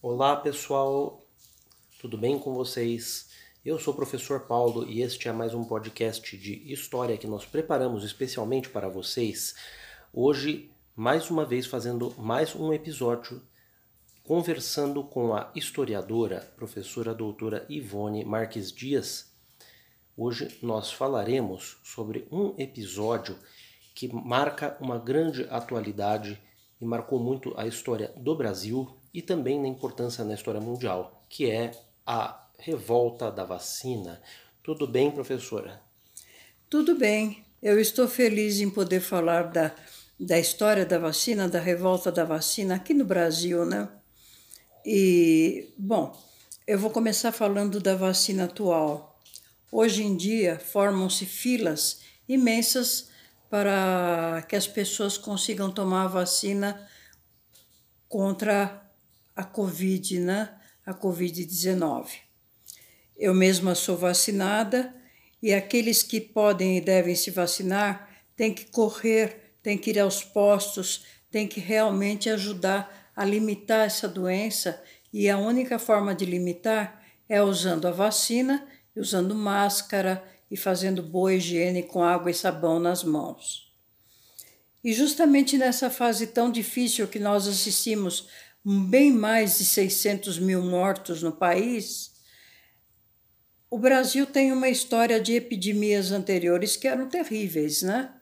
Olá pessoal, tudo bem com vocês? Eu sou o professor Paulo e este é mais um podcast de história que nós preparamos especialmente para vocês. Hoje, mais uma vez, fazendo mais um episódio conversando com a historiadora, professora doutora Ivone Marques Dias. Hoje nós falaremos sobre um episódio que marca uma grande atualidade e marcou muito a história do Brasil e também na importância na história mundial, que é a revolta da vacina. Tudo bem, professora? Tudo bem. Eu estou feliz em poder falar da, da história da vacina, da revolta da vacina aqui no Brasil, né? E, bom, eu vou começar falando da vacina atual. Hoje em dia, formam-se filas imensas para que as pessoas consigam tomar a vacina contra a Covid, né? A Covid-19. Eu mesma sou vacinada e aqueles que podem e devem se vacinar têm que correr, têm que ir aos postos, têm que realmente ajudar a limitar essa doença e a única forma de limitar é usando a vacina, usando máscara e fazendo boa higiene com água e sabão nas mãos. E justamente nessa fase tão difícil que nós assistimos bem mais de 600 mil mortos no país, o Brasil tem uma história de epidemias anteriores que eram terríveis, né?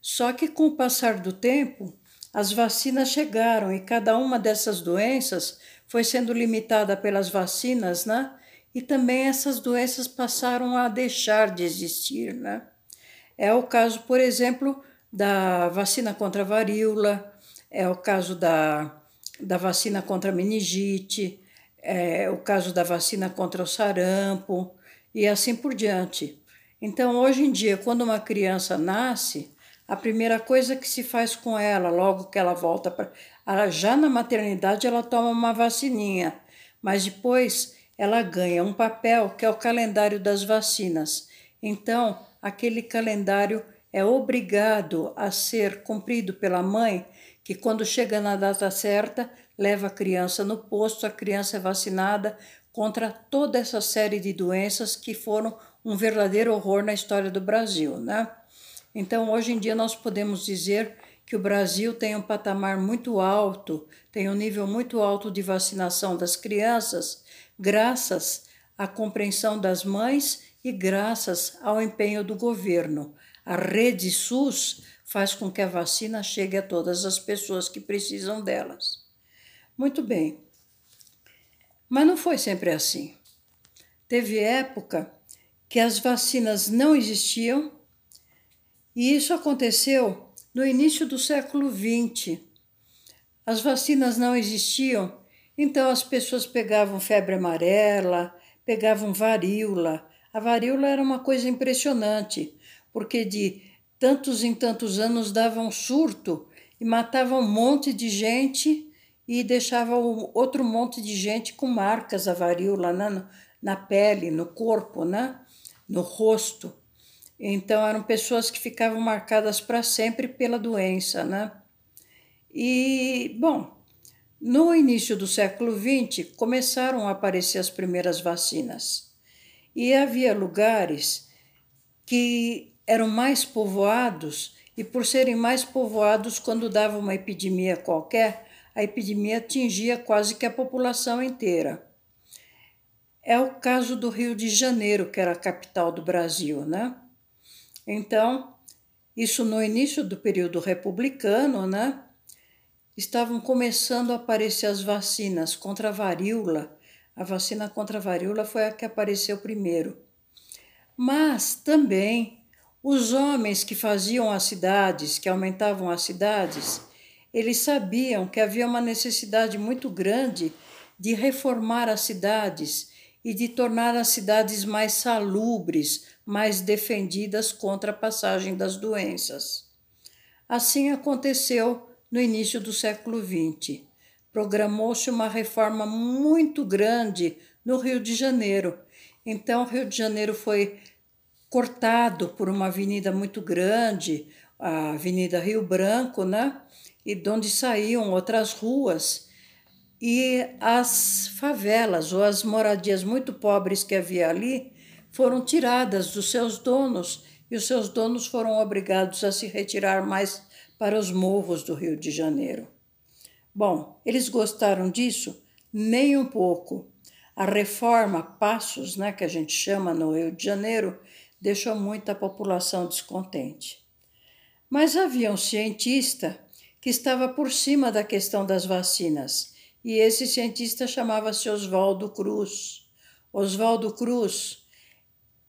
Só que com o passar do tempo, as vacinas chegaram e cada uma dessas doenças foi sendo limitada pelas vacinas, né? E também essas doenças passaram a deixar de existir, né? É o caso, por exemplo, da vacina contra a varíola, é o caso da da vacina contra a meningite, é, o caso da vacina contra o sarampo e assim por diante. Então, hoje em dia, quando uma criança nasce, a primeira coisa que se faz com ela, logo que ela volta para. Já na maternidade, ela toma uma vacininha, mas depois ela ganha um papel que é o calendário das vacinas. Então, aquele calendário é obrigado a ser cumprido pela mãe que quando chega na data certa, leva a criança no posto, a criança é vacinada contra toda essa série de doenças que foram um verdadeiro horror na história do Brasil, né? Então, hoje em dia nós podemos dizer que o Brasil tem um patamar muito alto, tem um nível muito alto de vacinação das crianças, graças à compreensão das mães e graças ao empenho do governo. A rede SUS faz com que a vacina chegue a todas as pessoas que precisam delas. Muito bem. Mas não foi sempre assim. Teve época que as vacinas não existiam, e isso aconteceu no início do século XX. As vacinas não existiam, então as pessoas pegavam febre amarela, pegavam varíola. A varíola era uma coisa impressionante, porque de tantos em tantos anos dava um surto e matava um monte de gente e deixava outro monte de gente com marcas da varíola né? na pele, no corpo, né? no rosto. Então eram pessoas que ficavam marcadas para sempre pela doença, né? E, bom, no início do século XX começaram a aparecer as primeiras vacinas. E havia lugares que eram mais povoados e, por serem mais povoados, quando dava uma epidemia qualquer, a epidemia atingia quase que a população inteira. É o caso do Rio de Janeiro, que era a capital do Brasil, né? Então, isso no início do período republicano, né? Estavam começando a aparecer as vacinas contra a varíola. A vacina contra a varíola foi a que apareceu primeiro. Mas também os homens que faziam as cidades, que aumentavam as cidades, eles sabiam que havia uma necessidade muito grande de reformar as cidades e de tornar as cidades mais salubres, mais defendidas contra a passagem das doenças. Assim aconteceu no início do século XX. Programou-se uma reforma muito grande no Rio de Janeiro. Então, o Rio de Janeiro foi cortado por uma avenida muito grande, a Avenida Rio Branco, né? E de onde saíam outras ruas e as favelas ou as moradias muito pobres que havia ali foram tiradas dos seus donos e os seus donos foram obrigados a se retirar mais para os morros do Rio de Janeiro. Bom, eles gostaram disso? Nem um pouco. A reforma Passos, né, que a gente chama no Rio de Janeiro, deixou muita população descontente. Mas havia um cientista que estava por cima da questão das vacinas, e esse cientista chamava-se Oswaldo Cruz. Oswaldo Cruz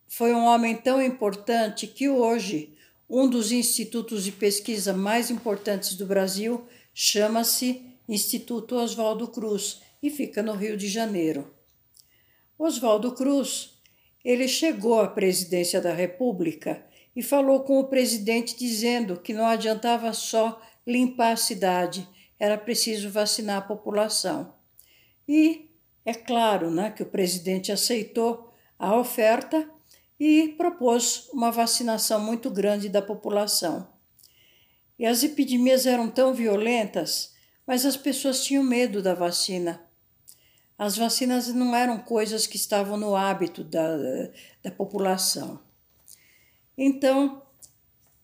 foi um homem tão importante que hoje um dos institutos de pesquisa mais importantes do Brasil chama-se Instituto Oswaldo Cruz e fica no Rio de Janeiro. Oswaldo Cruz, ele chegou à presidência da República e falou com o presidente dizendo que não adiantava só limpar a cidade, era preciso vacinar a população. E é claro né, que o presidente aceitou a oferta e propôs uma vacinação muito grande da população. E as epidemias eram tão violentas, mas as pessoas tinham medo da vacina. As vacinas não eram coisas que estavam no hábito da, da população. Então,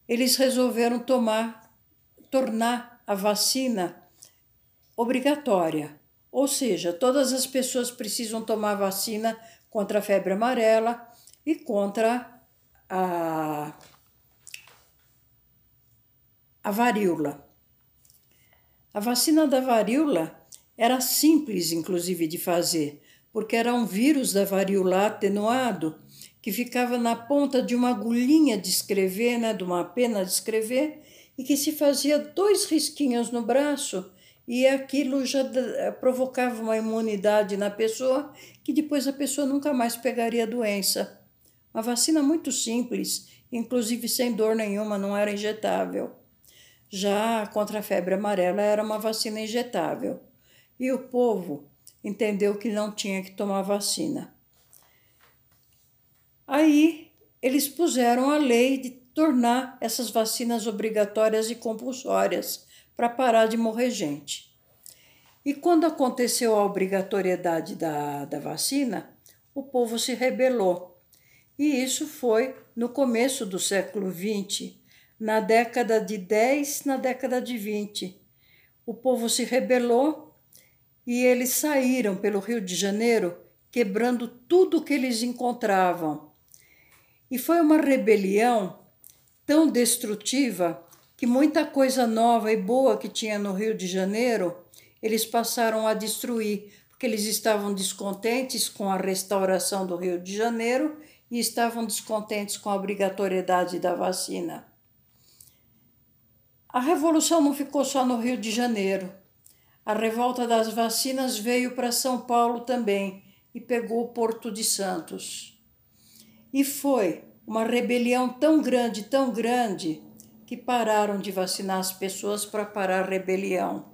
eles resolveram tomar, tornar a vacina obrigatória. Ou seja, todas as pessoas precisam tomar vacina contra a febre amarela, e contra a, a varíola. A vacina da varíola era simples, inclusive, de fazer, porque era um vírus da varíola atenuado que ficava na ponta de uma agulhinha de escrever, né, de uma pena de escrever, e que se fazia dois risquinhos no braço e aquilo já provocava uma imunidade na pessoa que depois a pessoa nunca mais pegaria a doença. Uma vacina muito simples, inclusive sem dor nenhuma, não era injetável. Já contra a febre amarela era uma vacina injetável. E o povo entendeu que não tinha que tomar vacina. Aí eles puseram a lei de tornar essas vacinas obrigatórias e compulsórias para parar de morrer gente. E quando aconteceu a obrigatoriedade da, da vacina, o povo se rebelou e isso foi no começo do século XX, na década de 10, na década de 20. O povo se rebelou e eles saíram pelo Rio de Janeiro quebrando tudo que eles encontravam. E foi uma rebelião tão destrutiva que muita coisa nova e boa que tinha no Rio de Janeiro eles passaram a destruir, porque eles estavam descontentes com a restauração do Rio de Janeiro e estavam descontentes com a obrigatoriedade da vacina. A revolução não ficou só no Rio de Janeiro. A revolta das vacinas veio para São Paulo também e pegou o Porto de Santos. E foi uma rebelião tão grande, tão grande, que pararam de vacinar as pessoas para parar a rebelião.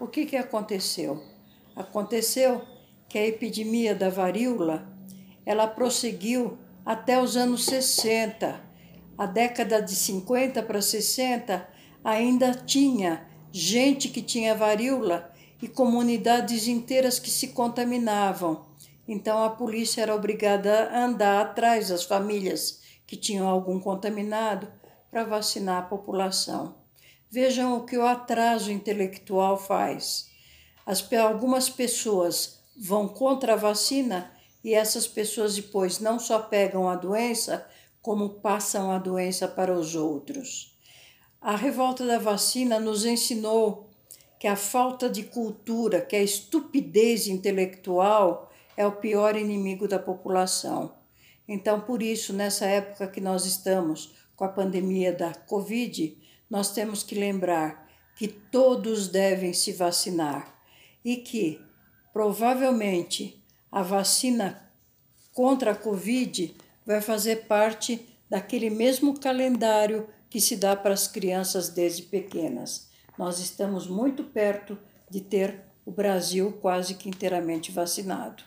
O que, que aconteceu? Aconteceu que a epidemia da varíola ela prosseguiu até os anos 60. A década de 50 para 60 ainda tinha gente que tinha varíola e comunidades inteiras que se contaminavam. Então a polícia era obrigada a andar atrás das famílias que tinham algum contaminado para vacinar a população. Vejam o que o atraso intelectual faz. As, algumas pessoas vão contra a vacina e essas pessoas depois não só pegam a doença, como passam a doença para os outros. A revolta da vacina nos ensinou que a falta de cultura, que a estupidez intelectual é o pior inimigo da população. Então, por isso, nessa época que nós estamos com a pandemia da Covid, nós temos que lembrar que todos devem se vacinar e que provavelmente a vacina contra a Covid vai fazer parte daquele mesmo calendário que se dá para as crianças desde pequenas. Nós estamos muito perto de ter o Brasil quase que inteiramente vacinado.